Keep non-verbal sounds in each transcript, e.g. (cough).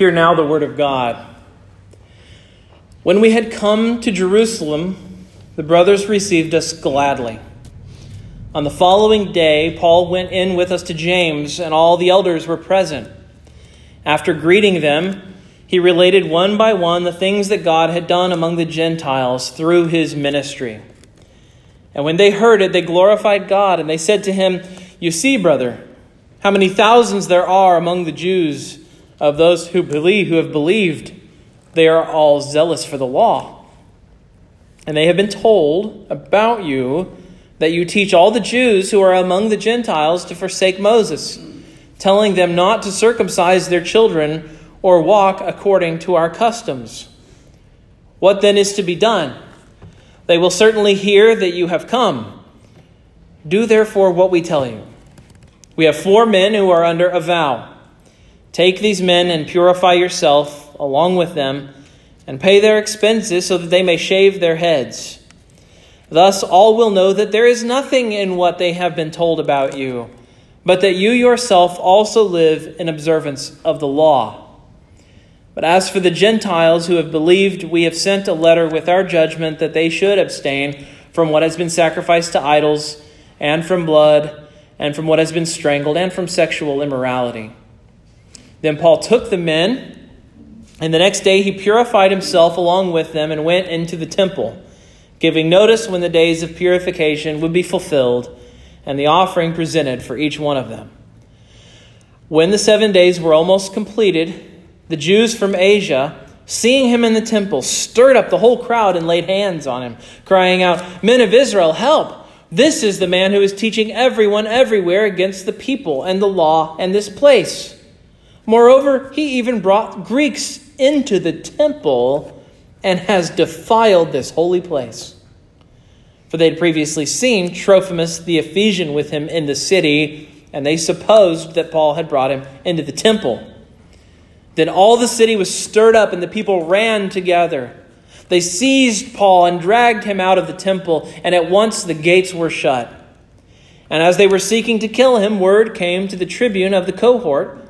Hear now the word of God. When we had come to Jerusalem, the brothers received us gladly. On the following day, Paul went in with us to James, and all the elders were present. After greeting them, he related one by one the things that God had done among the Gentiles through his ministry. And when they heard it, they glorified God, and they said to him, You see, brother, how many thousands there are among the Jews of those who believe, who have believed. They are all zealous for the law. And they have been told about you that you teach all the Jews who are among the Gentiles to forsake Moses, telling them not to circumcise their children or walk according to our customs. What then is to be done? They will certainly hear that you have come. Do therefore what we tell you. We have four men who are under a vow. Take these men and purify yourself along with them, and pay their expenses so that they may shave their heads. Thus all will know that there is nothing in what they have been told about you, but that you yourself also live in observance of the law. But as for the Gentiles who have believed, we have sent a letter with our judgment that they should abstain from what has been sacrificed to idols, and from blood, and from what has been strangled, and from sexual immorality. Then Paul took the men, and the next day he purified himself along with them and went into the temple, giving notice when the days of purification would be fulfilled, and the offering presented for each one of them. When the seven days were almost completed, the Jews from Asia, seeing him in the temple, stirred up the whole crowd and laid hands on him, crying out, Men of Israel, help! This is the man who is teaching everyone everywhere against the people and the law and this place. Moreover, he even brought Greeks into the temple and has defiled this holy place. For they had previously seen Trophimus the Ephesian with him in the city, and they supposed that Paul had brought him into the temple. Then all the city was stirred up, and the people ran together. They seized Paul and dragged him out of the temple, and at once the gates were shut. And as they were seeking to kill him, word came to the tribune of the cohort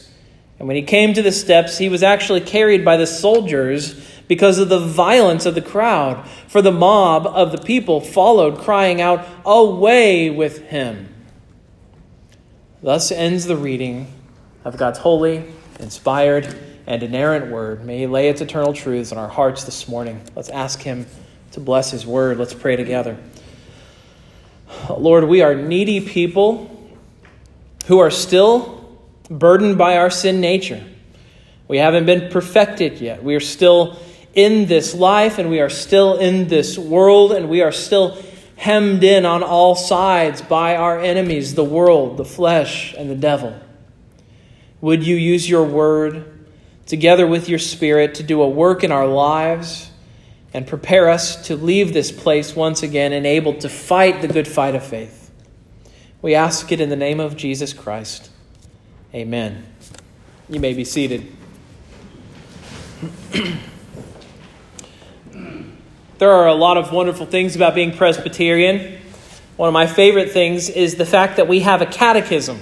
And when he came to the steps, he was actually carried by the soldiers because of the violence of the crowd. For the mob of the people followed, crying out, Away with him! Thus ends the reading of God's holy, inspired, and inerrant word. May he lay its eternal truths on our hearts this morning. Let's ask him to bless his word. Let's pray together. Lord, we are needy people who are still burdened by our sin nature. We haven't been perfected yet. We are still in this life and we are still in this world and we are still hemmed in on all sides by our enemies, the world, the flesh, and the devil. Would you use your word together with your spirit to do a work in our lives and prepare us to leave this place once again and able to fight the good fight of faith? We ask it in the name of Jesus Christ. Amen. You may be seated. there are a lot of wonderful things about being Presbyterian. One of my favorite things is the fact that we have a catechism.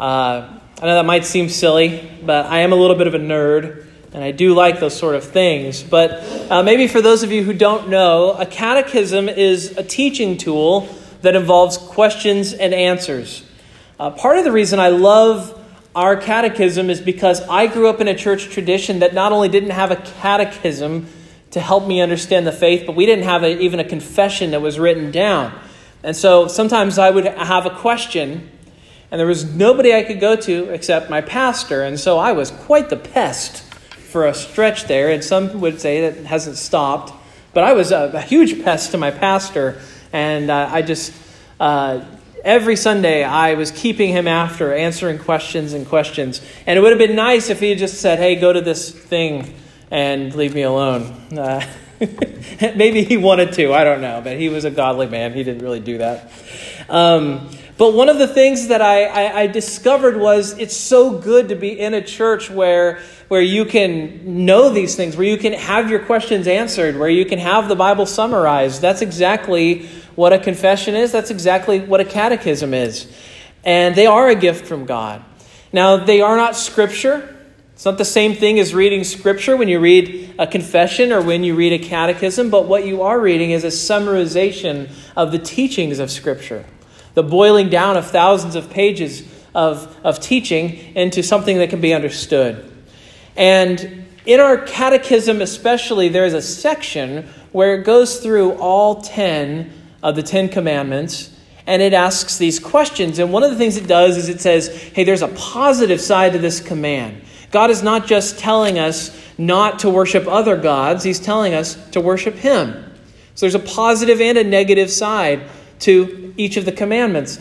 Uh, I know that might seem silly, but I am a little bit of a nerd, and I do like those sort of things. But uh, maybe for those of you who don't know, a catechism is a teaching tool that involves questions and answers. Uh, part of the reason I love our catechism is because I grew up in a church tradition that not only didn't have a catechism to help me understand the faith, but we didn't have a, even a confession that was written down. And so sometimes I would have a question, and there was nobody I could go to except my pastor. And so I was quite the pest for a stretch there. And some would say that hasn't stopped. But I was a, a huge pest to my pastor. And uh, I just. Uh, every Sunday I was keeping him after, answering questions and questions. And it would have been nice if he had just said, hey, go to this thing and leave me alone. Uh, (laughs) maybe he wanted to, I don't know, but he was a godly man. He didn't really do that. Um, but one of the things that I, I, I, discovered was it's so good to be in a church where, where you can know these things, where you can have your questions answered, where you can have the Bible summarized. That's exactly what a confession is. That's exactly what a catechism is. And they are a gift from God. Now, they are not scripture. It's not the same thing as reading scripture when you read a confession or when you read a catechism, but what you are reading is a summarization of the teachings of scripture the boiling down of thousands of pages of, of teaching into something that can be understood. And in our catechism, especially, there is a section where it goes through all 10 of the Ten Commandments and it asks these questions. And one of the things it does is it says, hey, there's a positive side to this command. God is not just telling us not to worship other gods, He's telling us to worship Him. So there's a positive and a negative side to each of the commandments.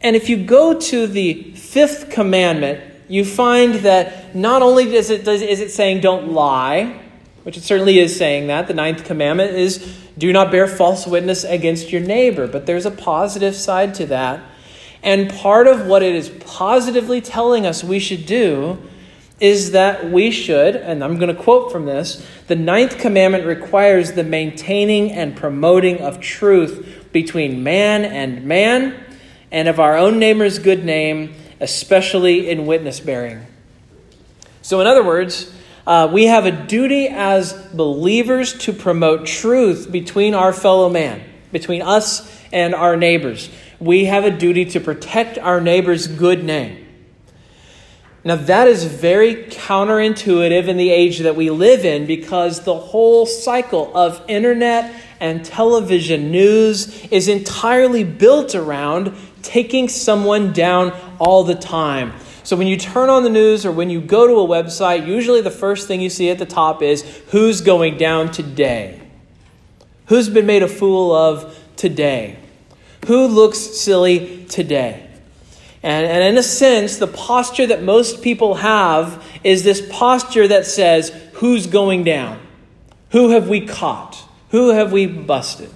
And if you go to the fifth commandment, you find that not only does it, does, is it saying don't lie, which it certainly is saying that, the ninth commandment is do not bear false witness against your neighbor, but there's a positive side to that. And part of what it is positively telling us we should do is that we should, and I'm going to quote from this the ninth commandment requires the maintaining and promoting of truth between man and man, and of our own neighbor's good name, especially in witness bearing. So, in other words, uh, we have a duty as believers to promote truth between our fellow man, between us and our neighbors. We have a duty to protect our neighbor's good name. Now, that is very counterintuitive in the age that we live in because the whole cycle of internet and television news is entirely built around taking someone down all the time. So when you turn on the news or when you go to a website, usually the first thing you see at the top is who's going down today? Who's been made a fool of today? Who looks silly today? And, and in a sense, the posture that most people have is this posture that says, Who's going down? Who have we caught? Who have we busted?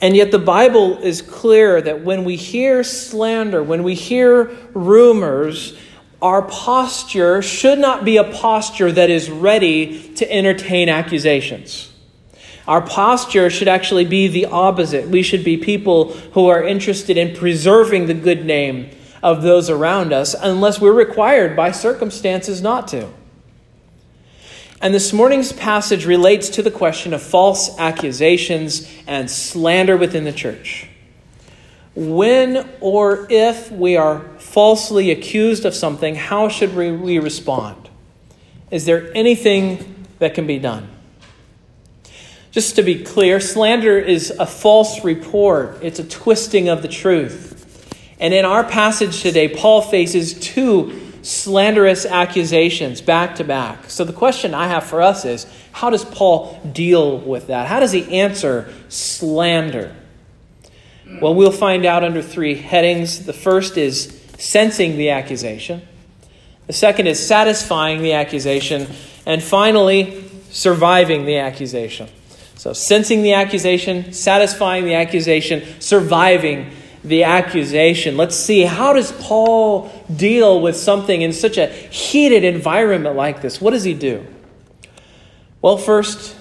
And yet, the Bible is clear that when we hear slander, when we hear rumors, our posture should not be a posture that is ready to entertain accusations. Our posture should actually be the opposite. We should be people who are interested in preserving the good name of those around us, unless we're required by circumstances not to. And this morning's passage relates to the question of false accusations and slander within the church. When or if we are falsely accused of something, how should we respond? Is there anything that can be done? Just to be clear, slander is a false report, it's a twisting of the truth. And in our passage today, Paul faces two slanderous accusations back to back. So the question I have for us is how does Paul deal with that? How does he answer slander? Well, we'll find out under three headings. The first is sensing the accusation, the second is satisfying the accusation, and finally, surviving the accusation. So, sensing the accusation, satisfying the accusation, surviving the accusation. Let's see, how does Paul deal with something in such a heated environment like this? What does he do? Well, first,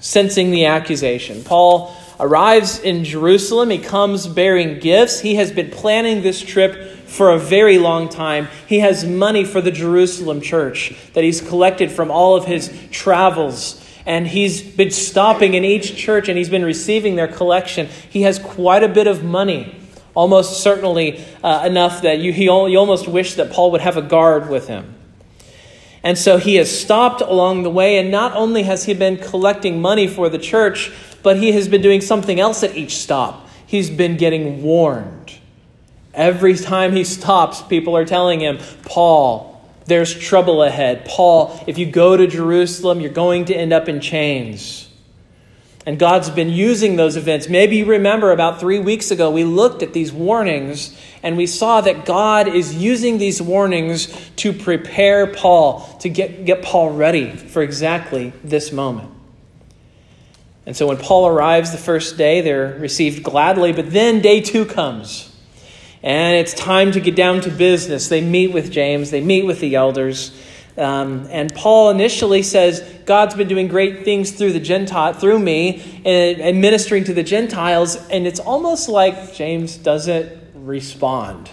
sensing the accusation. Paul arrives in Jerusalem. He comes bearing gifts. He has been planning this trip for a very long time. He has money for the Jerusalem church that he's collected from all of his travels. And he's been stopping in each church and he's been receiving their collection. He has quite a bit of money almost certainly uh, enough that you, he, you almost wish that Paul would have a guard with him. And so he has stopped along the way, and not only has he been collecting money for the church, but he has been doing something else at each stop. He's been getting warned. Every time he stops, people are telling him, Paul, there's trouble ahead. Paul, if you go to Jerusalem, you're going to end up in chains. And God's been using those events. Maybe you remember about three weeks ago, we looked at these warnings and we saw that God is using these warnings to prepare Paul, to get, get Paul ready for exactly this moment. And so when Paul arrives the first day, they're received gladly, but then day two comes. And it's time to get down to business. They meet with James, they meet with the elders. Um, and Paul initially says, God's been doing great things through the Gentile, through me, and, and ministering to the Gentiles. And it's almost like James doesn't respond.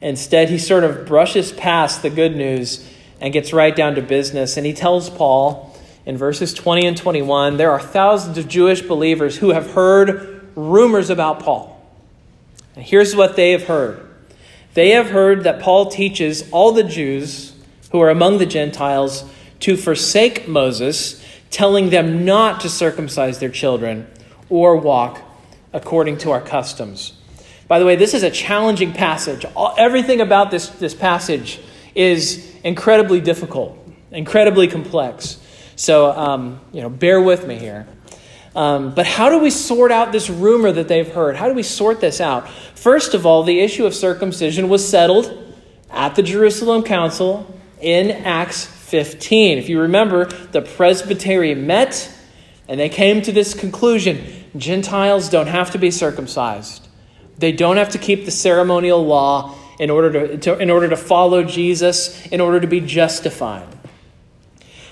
Instead, he sort of brushes past the good news and gets right down to business. And he tells Paul in verses 20 and 21 there are thousands of Jewish believers who have heard rumors about Paul. And here's what they have heard they have heard that Paul teaches all the Jews who are among the Gentiles to forsake Moses, telling them not to circumcise their children or walk according to our customs. By the way, this is a challenging passage. Everything about this, this passage is incredibly difficult, incredibly complex. So, um, you know, bear with me here. Um, but how do we sort out this rumor that they've heard? How do we sort this out? First of all, the issue of circumcision was settled at the Jerusalem Council in Acts 15. If you remember, the presbytery met and they came to this conclusion Gentiles don't have to be circumcised, they don't have to keep the ceremonial law in order to, to in order to follow Jesus, in order to be justified.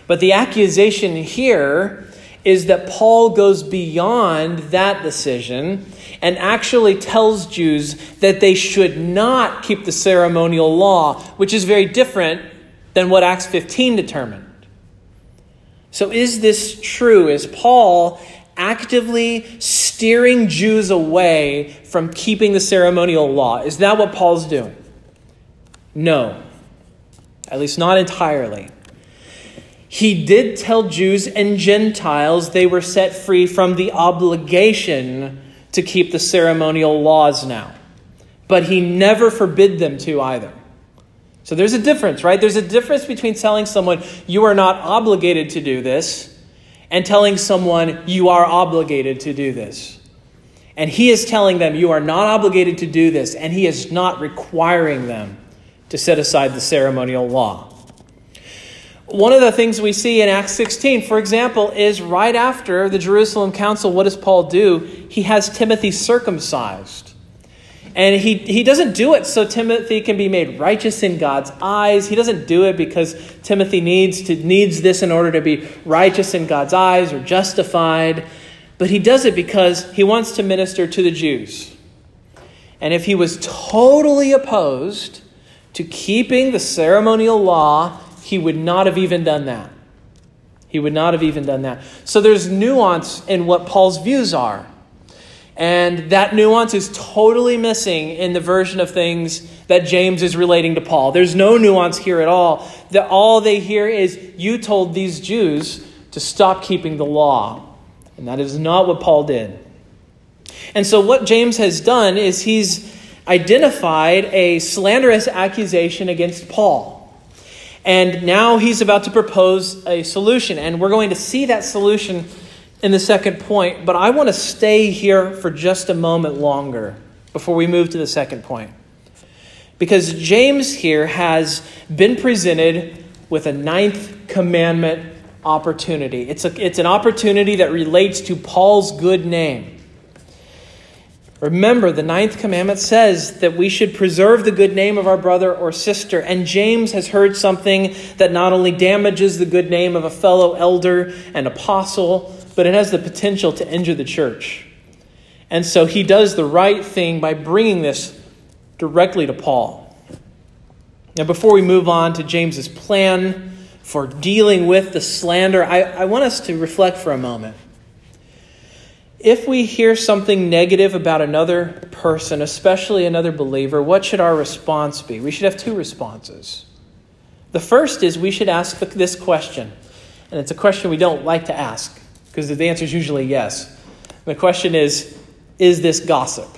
But the accusation here is that Paul goes beyond that decision and actually tells Jews that they should not keep the ceremonial law, which is very different than what Acts 15 determined. So, is this true? Is Paul actively steering Jews away from keeping the ceremonial law? Is that what Paul's doing? No, at least not entirely. He did tell Jews and Gentiles they were set free from the obligation to keep the ceremonial laws now. But he never forbid them to either. So there's a difference, right? There's a difference between telling someone you are not obligated to do this and telling someone you are obligated to do this. And he is telling them you are not obligated to do this, and he is not requiring them to set aside the ceremonial law. One of the things we see in Acts 16, for example, is right after the Jerusalem Council, what does Paul do? He has Timothy circumcised. And he, he doesn't do it so Timothy can be made righteous in God's eyes. He doesn't do it because Timothy needs, to, needs this in order to be righteous in God's eyes or justified. But he does it because he wants to minister to the Jews. And if he was totally opposed to keeping the ceremonial law, he would not have even done that. He would not have even done that. So there's nuance in what Paul's views are. And that nuance is totally missing in the version of things that James is relating to Paul. There's no nuance here at all. That all they hear is, You told these Jews to stop keeping the law. And that is not what Paul did. And so, what James has done is he's identified a slanderous accusation against Paul. And now he's about to propose a solution. And we're going to see that solution in the second point. But I want to stay here for just a moment longer before we move to the second point. Because James here has been presented with a ninth commandment opportunity. It's, a, it's an opportunity that relates to Paul's good name. Remember, the ninth commandment says that we should preserve the good name of our brother or sister. And James has heard something that not only damages the good name of a fellow elder and apostle, but it has the potential to injure the church. And so he does the right thing by bringing this directly to Paul. Now, before we move on to James's plan for dealing with the slander, I, I want us to reflect for a moment. If we hear something negative about another person, especially another believer, what should our response be? We should have two responses. The first is we should ask this question, and it's a question we don't like to ask because the answer is usually yes. The question is Is this gossip?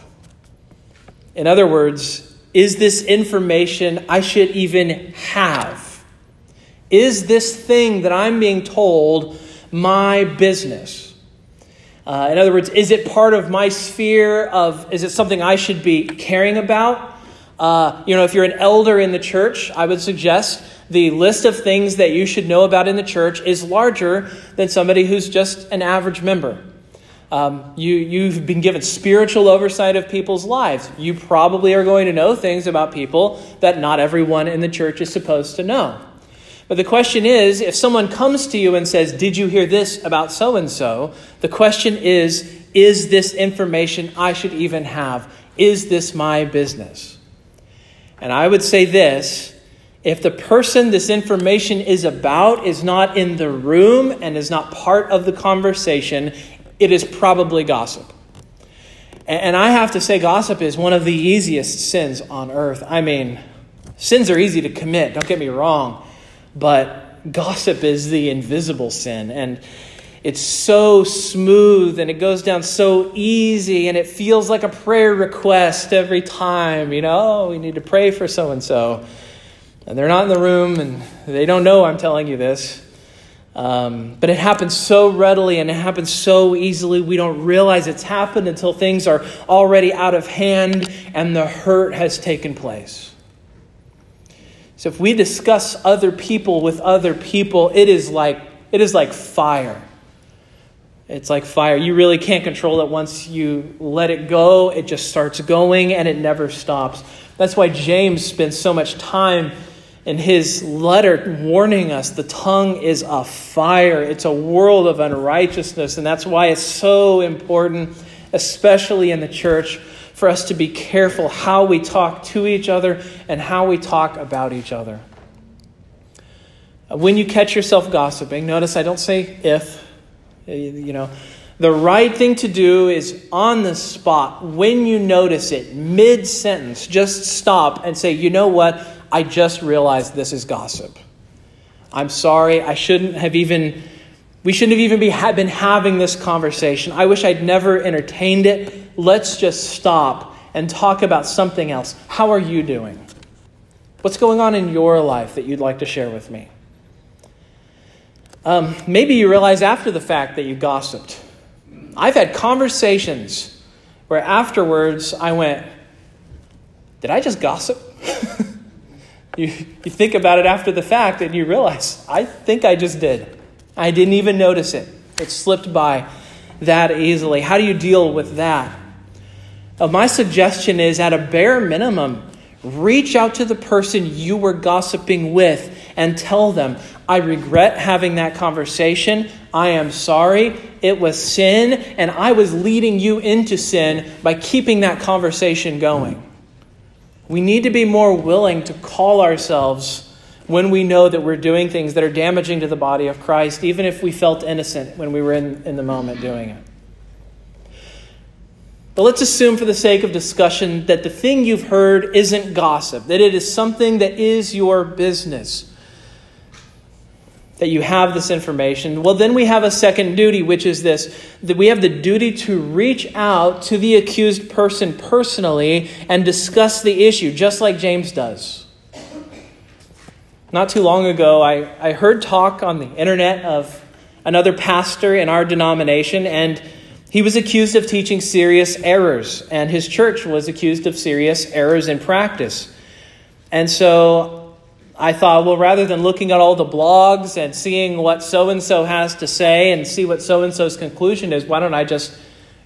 In other words, is this information I should even have? Is this thing that I'm being told my business? Uh, in other words, is it part of my sphere of, is it something I should be caring about? Uh, you know, if you're an elder in the church, I would suggest the list of things that you should know about in the church is larger than somebody who's just an average member. Um, you, you've been given spiritual oversight of people's lives. You probably are going to know things about people that not everyone in the church is supposed to know. But the question is if someone comes to you and says, Did you hear this about so and so? The question is, Is this information I should even have? Is this my business? And I would say this if the person this information is about is not in the room and is not part of the conversation, it is probably gossip. And I have to say, gossip is one of the easiest sins on earth. I mean, sins are easy to commit, don't get me wrong. But gossip is the invisible sin. And it's so smooth and it goes down so easy and it feels like a prayer request every time. You know, oh, we need to pray for so and so. And they're not in the room and they don't know I'm telling you this. Um, but it happens so readily and it happens so easily, we don't realize it's happened until things are already out of hand and the hurt has taken place. So if we discuss other people with other people, it is like it is like fire. It's like fire. You really can't control it once you let it go. It just starts going and it never stops. That's why James spends so much time in his letter warning us the tongue is a fire. It's a world of unrighteousness. And that's why it's so important, especially in the church, for us to be careful how we talk to each other and how we talk about each other. When you catch yourself gossiping, notice I don't say if, eh, you know, the right thing to do is on the spot, when you notice it, mid sentence, just stop and say, you know what? I just realized this is gossip. I'm sorry. I shouldn't have even, we shouldn't have even be, been having this conversation. I wish I'd never entertained it let's just stop and talk about something else. How are you doing? What's going on in your life that you'd like to share with me? Um, maybe you realize after the fact that you gossiped. I've had conversations where afterwards I went, Did I just gossip? (laughs) you, you think about it after the fact and you realize, I think I just did. I didn't even notice it. It slipped by that easily. How do you deal with that? Uh, my suggestion is at a bare minimum, reach out to the person you were gossiping with and tell them, I regret having that conversation. I am sorry. It was sin, and I was leading you into sin by keeping that conversation going. We need to be more willing to call ourselves when we know that we're doing things that are damaging to the body of Christ, even if we felt innocent when we were in, in the moment doing it. But let's assume, for the sake of discussion, that the thing you've heard isn't gossip, that it is something that is your business, that you have this information. Well, then we have a second duty, which is this that we have the duty to reach out to the accused person personally and discuss the issue, just like James does. Not too long ago, I, I heard talk on the internet of another pastor in our denomination, and he was accused of teaching serious errors, and his church was accused of serious errors in practice. And so I thought, well, rather than looking at all the blogs and seeing what so and so has to say and see what so and so's conclusion is, why don't I just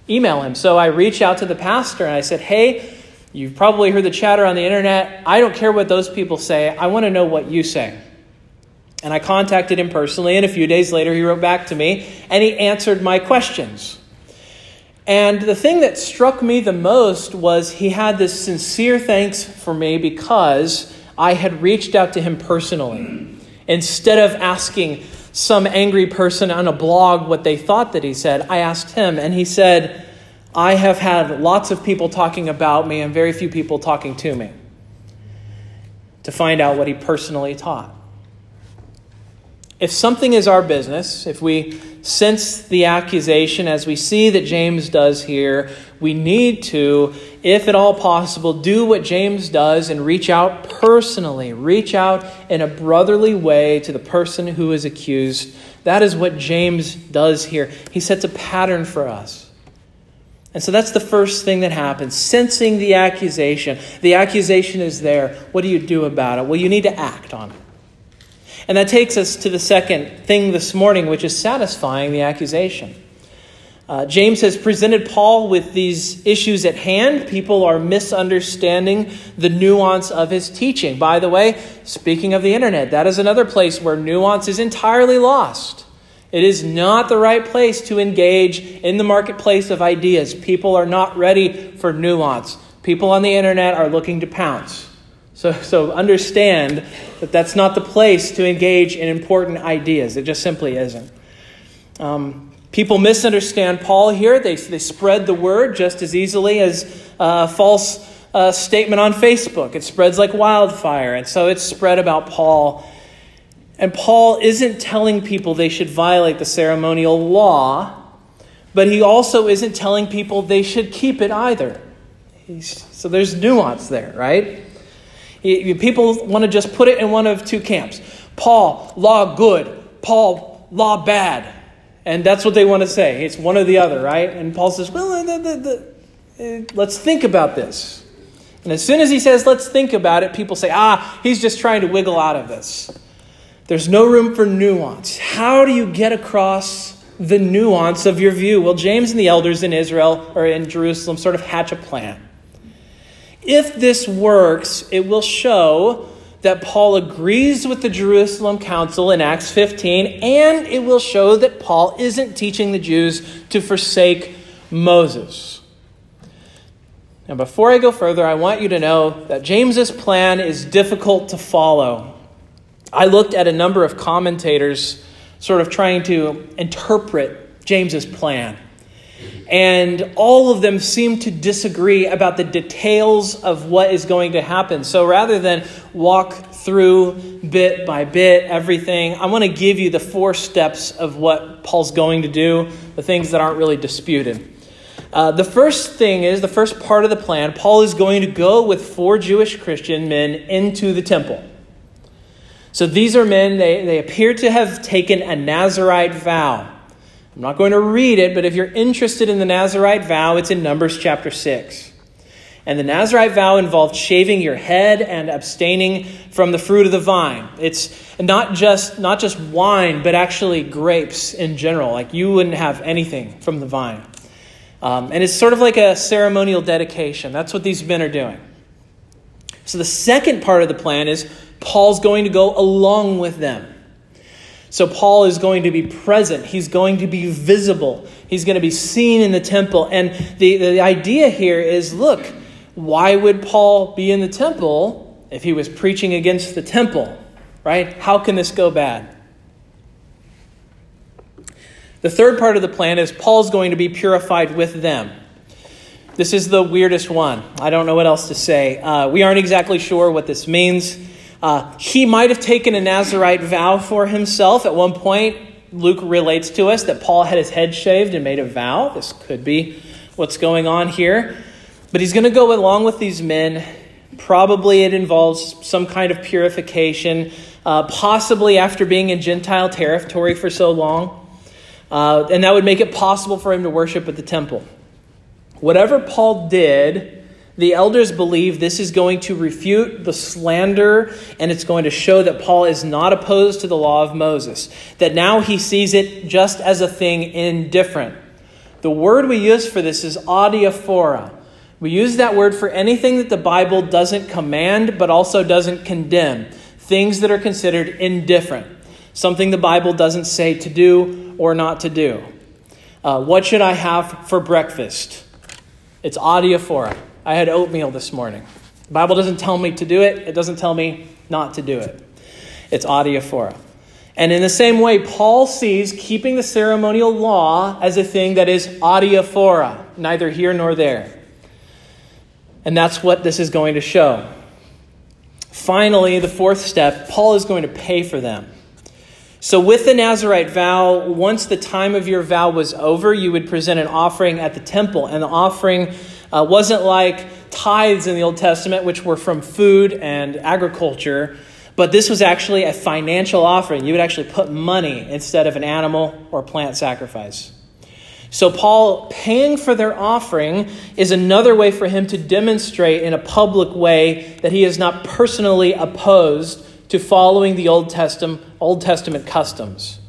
email him? So I reached out to the pastor and I said, hey, you've probably heard the chatter on the internet. I don't care what those people say, I want to know what you say. And I contacted him personally, and a few days later, he wrote back to me and he answered my questions. And the thing that struck me the most was he had this sincere thanks for me because I had reached out to him personally. Instead of asking some angry person on a blog what they thought that he said, I asked him, and he said, I have had lots of people talking about me and very few people talking to me to find out what he personally taught. If something is our business, if we sense the accusation as we see that James does here, we need to, if at all possible, do what James does and reach out personally, reach out in a brotherly way to the person who is accused. That is what James does here. He sets a pattern for us. And so that's the first thing that happens sensing the accusation. The accusation is there. What do you do about it? Well, you need to act on it. And that takes us to the second thing this morning, which is satisfying the accusation. Uh, James has presented Paul with these issues at hand. People are misunderstanding the nuance of his teaching. By the way, speaking of the internet, that is another place where nuance is entirely lost. It is not the right place to engage in the marketplace of ideas. People are not ready for nuance. People on the internet are looking to pounce. So, so understand that that's not the place to engage in important ideas. It just simply isn't. Um, people misunderstand Paul here. They, they spread the word just as easily as a false uh, statement on Facebook. It spreads like wildfire. And so it's spread about Paul and Paul isn't telling people they should violate the ceremonial law, but he also isn't telling people they should keep it either. He's, so there's nuance there, right? People want to just put it in one of two camps Paul, law good, Paul, law bad. And that's what they want to say. It's one or the other, right? And Paul says, well, the, the, the, uh, let's think about this. And as soon as he says, let's think about it, people say, ah, he's just trying to wiggle out of this. There's no room for nuance. How do you get across the nuance of your view? Well, James and the elders in Israel or in Jerusalem sort of hatch a plan. If this works, it will show that Paul agrees with the Jerusalem council in Acts 15, and it will show that Paul isn't teaching the Jews to forsake Moses. Now, before I go further, I want you to know that James's plan is difficult to follow. I looked at a number of commentators sort of trying to interpret James's plan. And all of them seem to disagree about the details of what is going to happen. So rather than walk through bit by bit everything, I want to give you the four steps of what Paul's going to do, the things that aren't really disputed. Uh, the first thing is, the first part of the plan, Paul is going to go with four Jewish Christian men into the temple. So these are men, they, they appear to have taken a Nazarite vow. I'm not going to read it, but if you're interested in the Nazarite vow, it's in Numbers chapter 6. And the Nazarite vow involved shaving your head and abstaining from the fruit of the vine. It's not just, not just wine, but actually grapes in general. Like you wouldn't have anything from the vine. Um, and it's sort of like a ceremonial dedication. That's what these men are doing. So the second part of the plan is Paul's going to go along with them. So Paul is going to be present. He's going to be visible. He's going to be seen in the temple. And the, the idea here is look, why would Paul be in the temple if he was preaching against the temple? Right? How can this go bad? The third part of the plan is Paul's going to be purified with them. This is the weirdest one. I don't know what else to say. Uh, we aren't exactly sure what this means. Uh, he might have taken a Nazarite vow for himself. At one point, Luke relates to us that Paul had his head shaved and made a vow. This could be what's going on here. But he's going to go along with these men. Probably it involves some kind of purification, uh, possibly after being in Gentile territory for so long. Uh, and that would make it possible for him to worship at the temple. Whatever Paul did, the elders believe this is going to refute the slander and it's going to show that Paul is not opposed to the law of Moses, that now he sees it just as a thing indifferent. The word we use for this is adiaphora. We use that word for anything that the Bible doesn't command but also doesn't condemn, things that are considered indifferent, something the Bible doesn't say to do or not to do. Uh, what should I have for breakfast? It's adiaphora. I had oatmeal this morning. The Bible doesn't tell me to do it, it doesn't tell me not to do it. It's adiaphora. And in the same way, Paul sees keeping the ceremonial law as a thing that is adiaphora, neither here nor there. And that's what this is going to show. Finally, the fourth step, Paul is going to pay for them. So, with the Nazarite vow, once the time of your vow was over, you would present an offering at the temple. And the offering uh, wasn't like tithes in the Old Testament, which were from food and agriculture, but this was actually a financial offering. You would actually put money instead of an animal or plant sacrifice. So, Paul paying for their offering is another way for him to demonstrate in a public way that he is not personally opposed to following the Old Testament, Old Testament customs,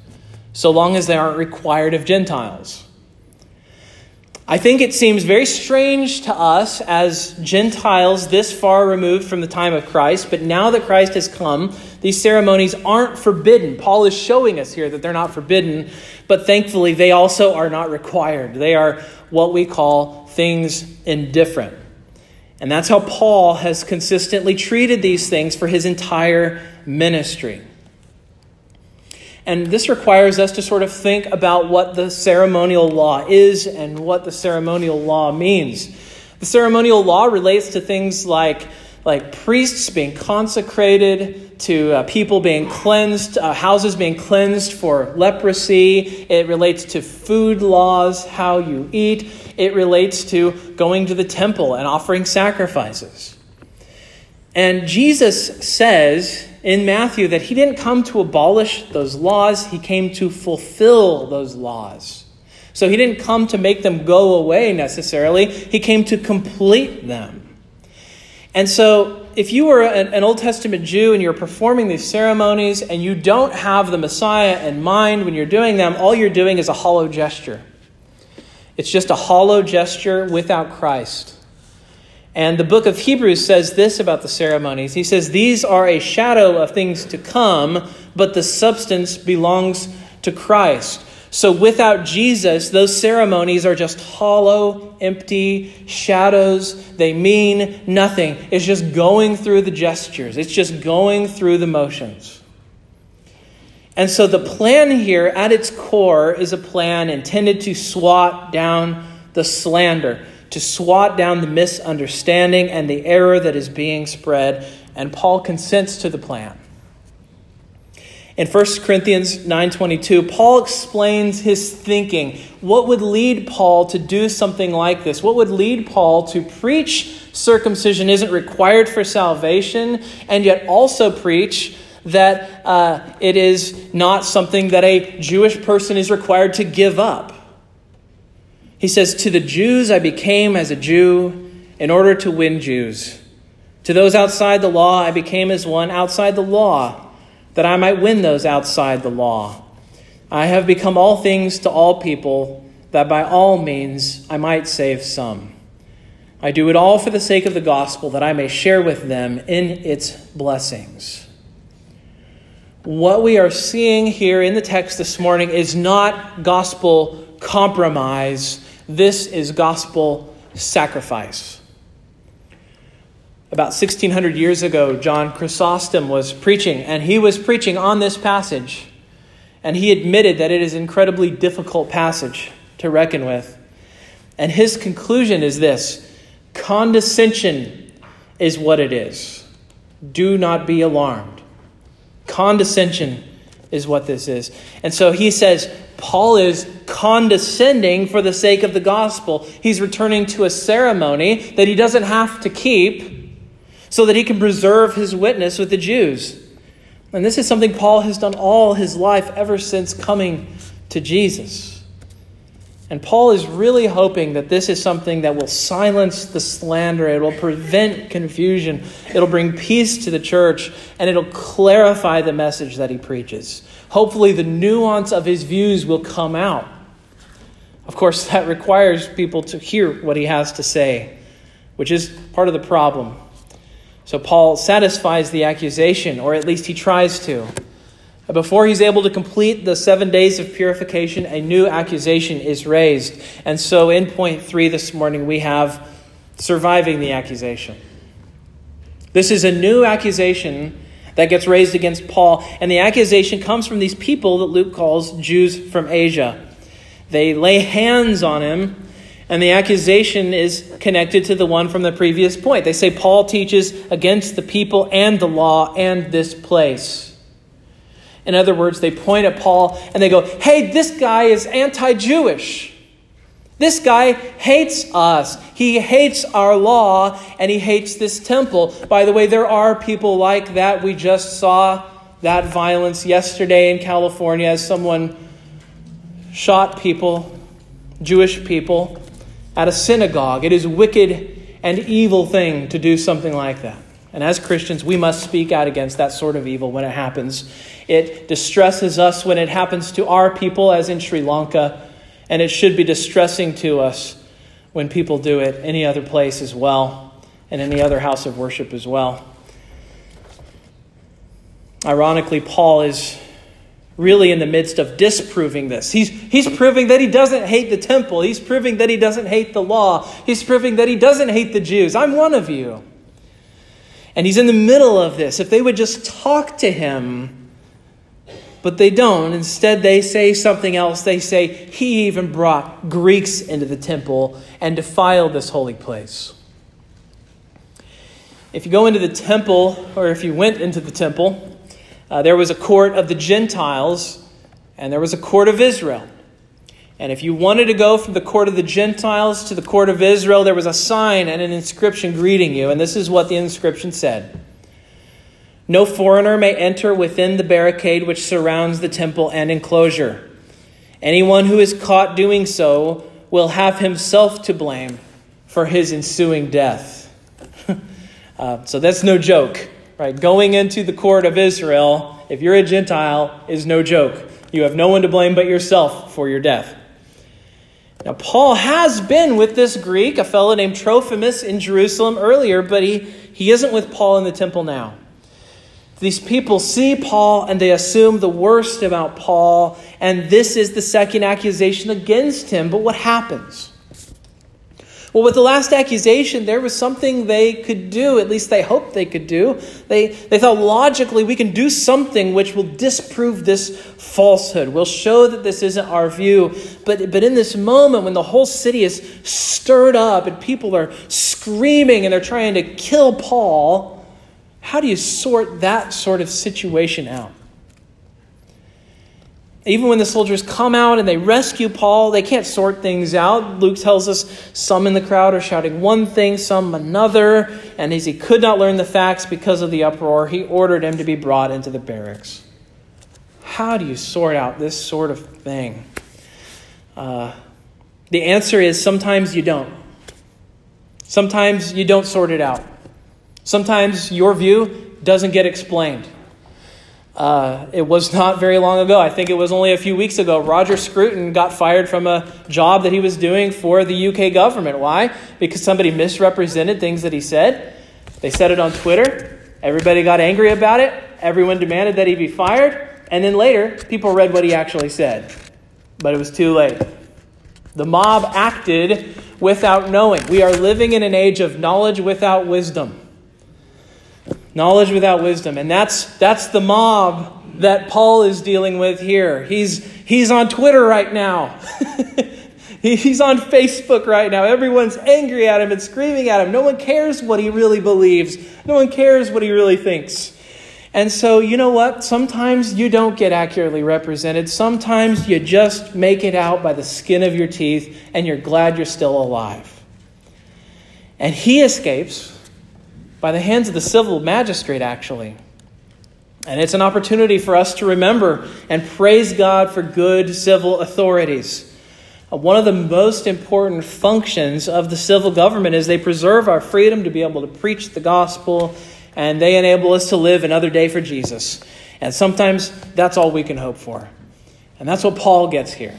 so long as they aren't required of Gentiles. I think it seems very strange to us as Gentiles this far removed from the time of Christ, but now that Christ has come, these ceremonies aren't forbidden. Paul is showing us here that they're not forbidden, but thankfully they also are not required. They are what we call things indifferent. And that's how Paul has consistently treated these things for his entire ministry. And this requires us to sort of think about what the ceremonial law is and what the ceremonial law means. The ceremonial law relates to things like, like priests being consecrated, to uh, people being cleansed, uh, houses being cleansed for leprosy. It relates to food laws, how you eat. It relates to going to the temple and offering sacrifices. And Jesus says in Matthew that he didn't come to abolish those laws, he came to fulfill those laws. So he didn't come to make them go away necessarily, he came to complete them. And so, if you were an Old Testament Jew and you're performing these ceremonies and you don't have the Messiah in mind when you're doing them, all you're doing is a hollow gesture. It's just a hollow gesture without Christ. And the book of Hebrews says this about the ceremonies. He says, These are a shadow of things to come, but the substance belongs to Christ. So without Jesus, those ceremonies are just hollow, empty shadows. They mean nothing. It's just going through the gestures, it's just going through the motions. And so the plan here, at its core, is a plan intended to swat down the slander to swat down the misunderstanding and the error that is being spread, and Paul consents to the plan. In 1 Corinthians 9:22, Paul explains his thinking. What would lead Paul to do something like this? What would lead Paul to preach circumcision isn't required for salvation and yet also preach that uh, it is not something that a Jewish person is required to give up? He says, To the Jews I became as a Jew in order to win Jews. To those outside the law I became as one outside the law, that I might win those outside the law. I have become all things to all people, that by all means I might save some. I do it all for the sake of the gospel, that I may share with them in its blessings. What we are seeing here in the text this morning is not gospel compromise this is gospel sacrifice. About 1600 years ago, John Chrysostom was preaching, and he was preaching on this passage. And he admitted that it is an incredibly difficult passage to reckon with. And his conclusion is this condescension is what it is. Do not be alarmed. Condescension is what this is. And so he says, Paul is condescending for the sake of the gospel. He's returning to a ceremony that he doesn't have to keep so that he can preserve his witness with the Jews. And this is something Paul has done all his life ever since coming to Jesus. And Paul is really hoping that this is something that will silence the slander, it will prevent confusion, it'll bring peace to the church, and it'll clarify the message that he preaches. Hopefully, the nuance of his views will come out. Of course, that requires people to hear what he has to say, which is part of the problem. So, Paul satisfies the accusation, or at least he tries to. Before he's able to complete the seven days of purification, a new accusation is raised. And so in point three this morning, we have surviving the accusation. This is a new accusation that gets raised against Paul, and the accusation comes from these people that Luke calls Jews from Asia. They lay hands on him, and the accusation is connected to the one from the previous point. They say Paul teaches against the people and the law and this place. In other words, they point at Paul and they go, hey, this guy is anti Jewish. This guy hates us. He hates our law and he hates this temple. By the way, there are people like that. We just saw that violence yesterday in California as someone shot people, Jewish people, at a synagogue. It is wicked and evil thing to do something like that. And as Christians, we must speak out against that sort of evil when it happens. It distresses us when it happens to our people, as in Sri Lanka and it should be distressing to us when people do it any other place as well, and any other house of worship as well. Ironically, Paul is really in the midst of disproving this. He's, he's proving that he doesn't hate the temple. He's proving that he doesn't hate the law. He's proving that he doesn't hate the Jews. I'm one of you. And he's in the middle of this. If they would just talk to him, but they don't. Instead, they say something else. They say, He even brought Greeks into the temple and defiled this holy place. If you go into the temple, or if you went into the temple, uh, there was a court of the Gentiles and there was a court of Israel. And if you wanted to go from the court of the Gentiles to the court of Israel, there was a sign and an inscription greeting you. And this is what the inscription said no foreigner may enter within the barricade which surrounds the temple and enclosure. Anyone who is caught doing so will have himself to blame for his ensuing death. (laughs) uh, so that's no joke, right? Going into the court of Israel, if you're a Gentile, is no joke. You have no one to blame but yourself for your death. Now, Paul has been with this Greek, a fellow named Trophimus, in Jerusalem earlier, but he, he isn't with Paul in the temple now. These people see Paul and they assume the worst about Paul, and this is the second accusation against him. But what happens? Well, with the last accusation, there was something they could do, at least they hoped they could do. They, they thought logically we can do something which will disprove this falsehood. We'll show that this isn't our view. But, but in this moment, when the whole city is stirred up and people are screaming and they're trying to kill Paul, how do you sort that sort of situation out? Even when the soldiers come out and they rescue Paul, they can't sort things out. Luke tells us some in the crowd are shouting one thing, some another. And as he could not learn the facts because of the uproar, he ordered him to be brought into the barracks. How do you sort out this sort of thing? Uh, the answer is sometimes you don't. Sometimes you don't sort it out. Sometimes your view doesn't get explained. Uh, it was not very long ago. I think it was only a few weeks ago. Roger Scruton got fired from a job that he was doing for the UK government. Why? Because somebody misrepresented things that he said. They said it on Twitter. Everybody got angry about it. Everyone demanded that he be fired. And then later, people read what he actually said. But it was too late. The mob acted without knowing. We are living in an age of knowledge without wisdom. Knowledge without wisdom. And that's, that's the mob that Paul is dealing with here. He's, he's on Twitter right now. (laughs) he's on Facebook right now. Everyone's angry at him and screaming at him. No one cares what he really believes, no one cares what he really thinks. And so, you know what? Sometimes you don't get accurately represented. Sometimes you just make it out by the skin of your teeth and you're glad you're still alive. And he escapes by the hands of the civil magistrate, actually. And it's an opportunity for us to remember and praise God for good civil authorities. Uh, one of the most important functions of the civil government is they preserve our freedom to be able to preach the gospel and they enable us to live another day for Jesus. And sometimes that's all we can hope for. And that's what Paul gets here.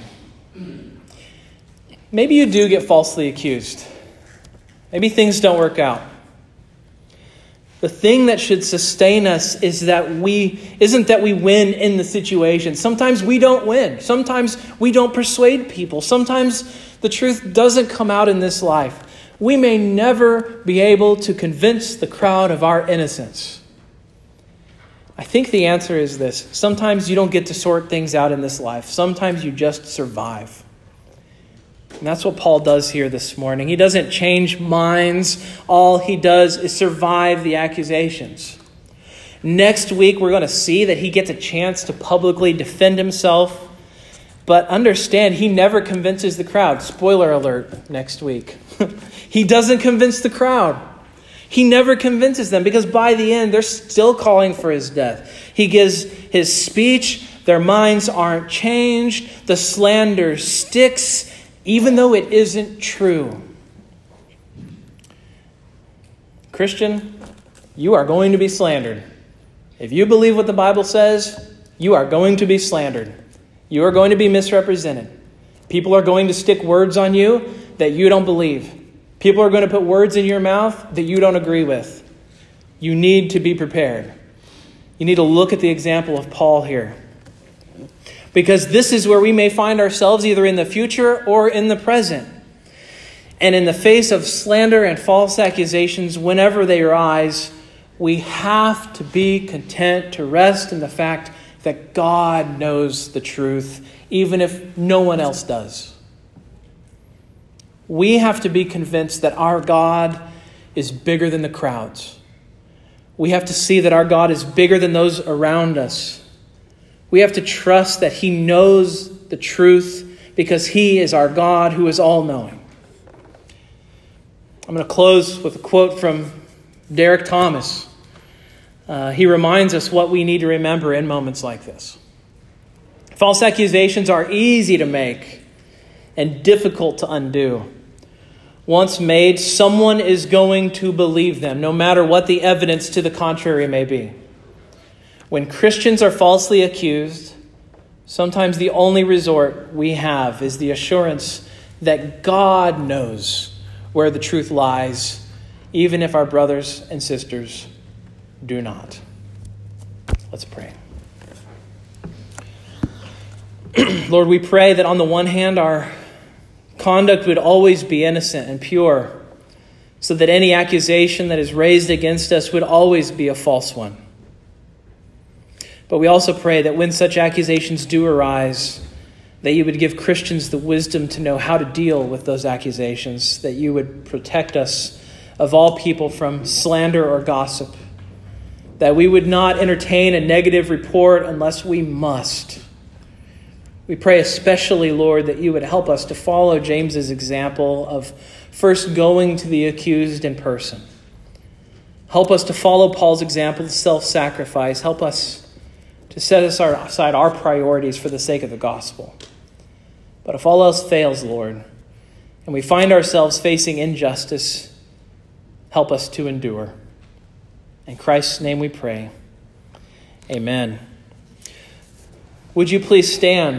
Maybe you do get falsely accused. Maybe things don't work out. The thing that should sustain us is that we isn't that we win in the situation. Sometimes we don't win. Sometimes we don't persuade people. Sometimes the truth doesn't come out in this life. We may never be able to convince the crowd of our innocence. I think the answer is this. Sometimes you don't get to sort things out in this life. Sometimes you just survive. And that's what Paul does here this morning. He doesn't change minds, all he does is survive the accusations. Next week, we're going to see that he gets a chance to publicly defend himself. But understand, he never convinces the crowd. Spoiler alert next week. (laughs) he doesn't convince the crowd. He never convinces them because by the end, they're still calling for his death. He gives his speech, their minds aren't changed, the slander sticks, even though it isn't true. Christian, you are going to be slandered. If you believe what the Bible says, you are going to be slandered. You are going to be misrepresented. People are going to stick words on you that you don't believe. People are going to put words in your mouth that you don't agree with. You need to be prepared. You need to look at the example of Paul here. Because this is where we may find ourselves either in the future or in the present. And in the face of slander and false accusations, whenever they arise, we have to be content to rest in the fact that God knows the truth, even if no one else does. We have to be convinced that our God is bigger than the crowds. We have to see that our God is bigger than those around us. We have to trust that He knows the truth because He is our God who is all knowing. I'm going to close with a quote from Derek Thomas. Uh, he reminds us what we need to remember in moments like this. False accusations are easy to make and difficult to undo. Once made, someone is going to believe them, no matter what the evidence to the contrary may be. When Christians are falsely accused, sometimes the only resort we have is the assurance that God knows where the truth lies, even if our brothers and sisters do not. Let's pray. (clears throat) Lord, we pray that on the one hand, our conduct would always be innocent and pure, so that any accusation that is raised against us would always be a false one. But we also pray that when such accusations do arise, that you would give Christians the wisdom to know how to deal with those accusations, that you would protect us of all people from slander or gossip, that we would not entertain a negative report unless we must. We pray especially, Lord, that you would help us to follow James's example of first going to the accused in person. Help us to follow Paul's example of self sacrifice. Help us to set aside our priorities for the sake of the gospel. But if all else fails, Lord, and we find ourselves facing injustice, help us to endure. In Christ's name we pray. Amen. Would you please stand?